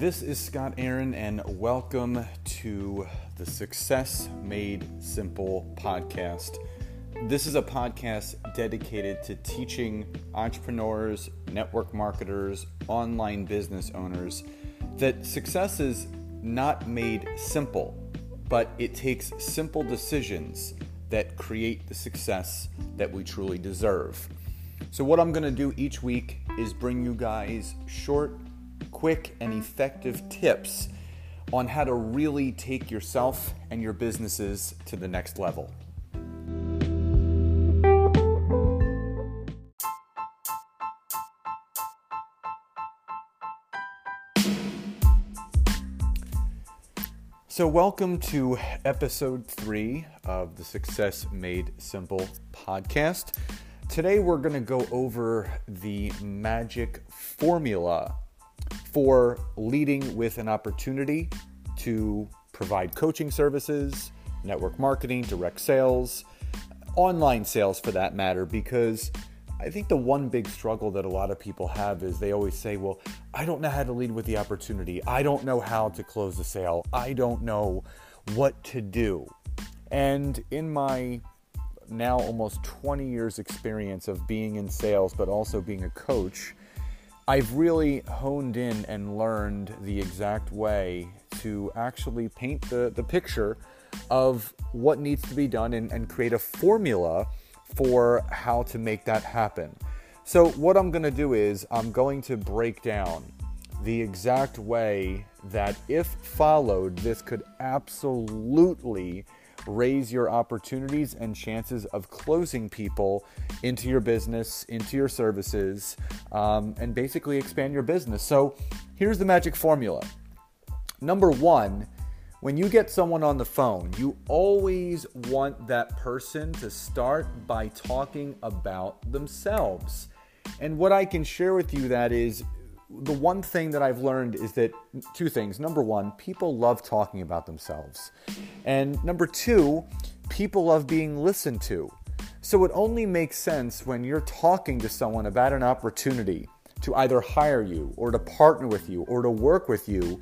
This is Scott Aaron, and welcome to the Success Made Simple podcast. This is a podcast dedicated to teaching entrepreneurs, network marketers, online business owners that success is not made simple, but it takes simple decisions that create the success that we truly deserve. So, what I'm going to do each week is bring you guys short, quick, and effective tips on how to really take yourself and your businesses to the next level. So, welcome to episode three of the Success Made Simple podcast. Today, we're going to go over the magic formula for leading with an opportunity to provide coaching services, network marketing, direct sales, online sales for that matter, because I think the one big struggle that a lot of people have is they always say, Well, I don't know how to lead with the opportunity. I don't know how to close the sale. I don't know what to do. And in my now almost 20 years experience of being in sales but also being a coach i've really honed in and learned the exact way to actually paint the, the picture of what needs to be done and, and create a formula for how to make that happen. So what i'm going to do is i'm going to break down the exact way that if followed this could absolutely raise your opportunities and chances of closing people into your business, into your services, um, and basically expand your business. So here's the magic formula. Number one, when you get someone on the phone, you always want that person to start by talking about themselves. And what I can share with you that is the one thing that I've learned is that two things. Number one, people love talking about themselves. And number two, people love being listened to. So it only makes sense when you're talking to someone about an opportunity to either hire you or to partner with you or to work with you.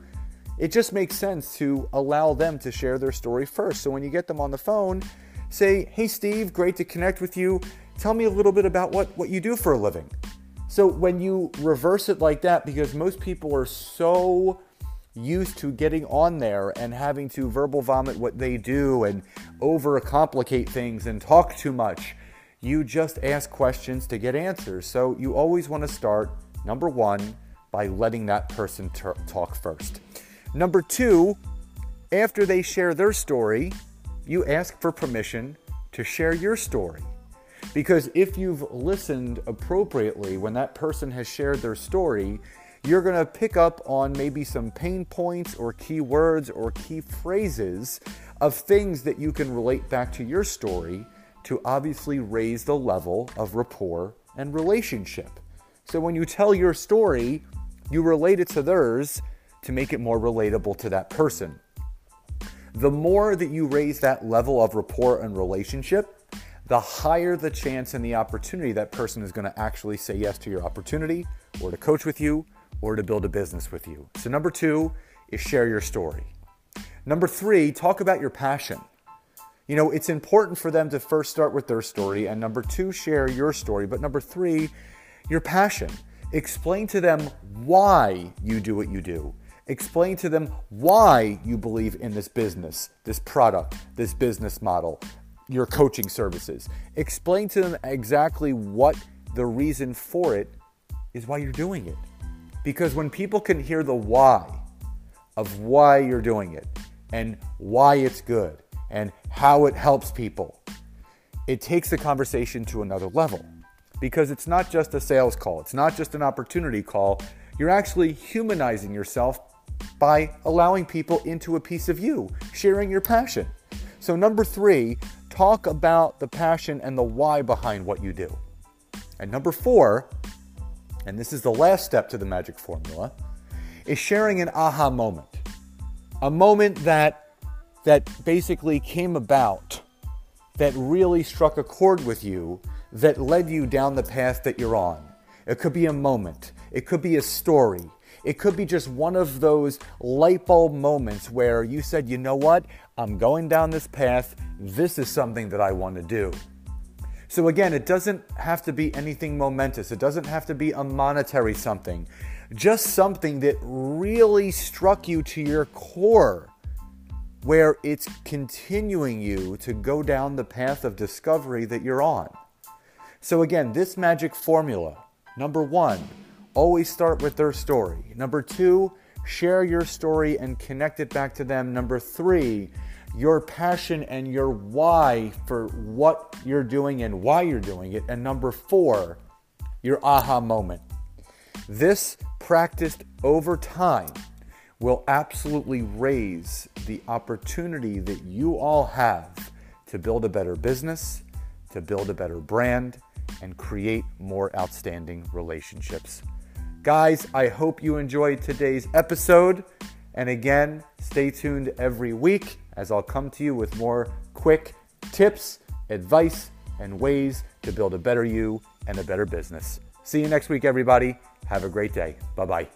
It just makes sense to allow them to share their story first. So when you get them on the phone, say, Hey, Steve, great to connect with you. Tell me a little bit about what, what you do for a living. So when you reverse it like that, because most people are so used to getting on there and having to verbal vomit what they do and overcomplicate things and talk too much, you just ask questions to get answers. So you always want to start, number one, by letting that person t- talk first. Number two, after they share their story, you ask for permission to share your story. Because if you've listened appropriately when that person has shared their story, you're going to pick up on maybe some pain points or key words or key phrases of things that you can relate back to your story to obviously raise the level of rapport and relationship. So when you tell your story, you relate it to theirs to make it more relatable to that person. The more that you raise that level of rapport and relationship, the higher the chance and the opportunity that person is going to actually say yes to your opportunity or to coach with you or to build a business with you. So, number two is share your story. Number three, talk about your passion. You know, it's important for them to first start with their story, and number two, share your story. But number three, your passion. Explain to them why you do what you do. Explain to them why you believe in this business, this product, this business model, your coaching services. Explain to them exactly what the reason for it is why you're doing it. Because when people can hear the why of why you're doing it and why it's good and how it helps people, it takes the conversation to another level. Because it's not just a sales call, it's not just an opportunity call. You're actually humanizing yourself by allowing people into a piece of you, sharing your passion. So, number three, talk about the passion and the why behind what you do. And number four, and this is the last step to the magic formula, is sharing an aha moment. A moment that that basically came about that really struck a chord with you that led you down the path that you're on. It could be a moment, it could be a story, It could be just one of those light bulb moments where you said, you know what, I'm going down this path. This is something that I want to do. So, again, it doesn't have to be anything momentous, it doesn't have to be a monetary something, just something that really struck you to your core, where it's continuing you to go down the path of discovery that you're on. So, again, this magic formula number one, always start with their story. Number two, share your story and connect it back to them. Number three, your passion and your why for what you're doing and why you're doing it. And number four, your aha moment. This practiced over time will absolutely raise the opportunity that you all have to build a better business, to build a better brand, and create more outstanding relationships. Guys, I hope you enjoyed today's episode. And again, stay tuned every week as I'll come to you with more quick tips, advice, and ways to build a better you and a better business. See you next week, everybody. Have a great day. Bye bye.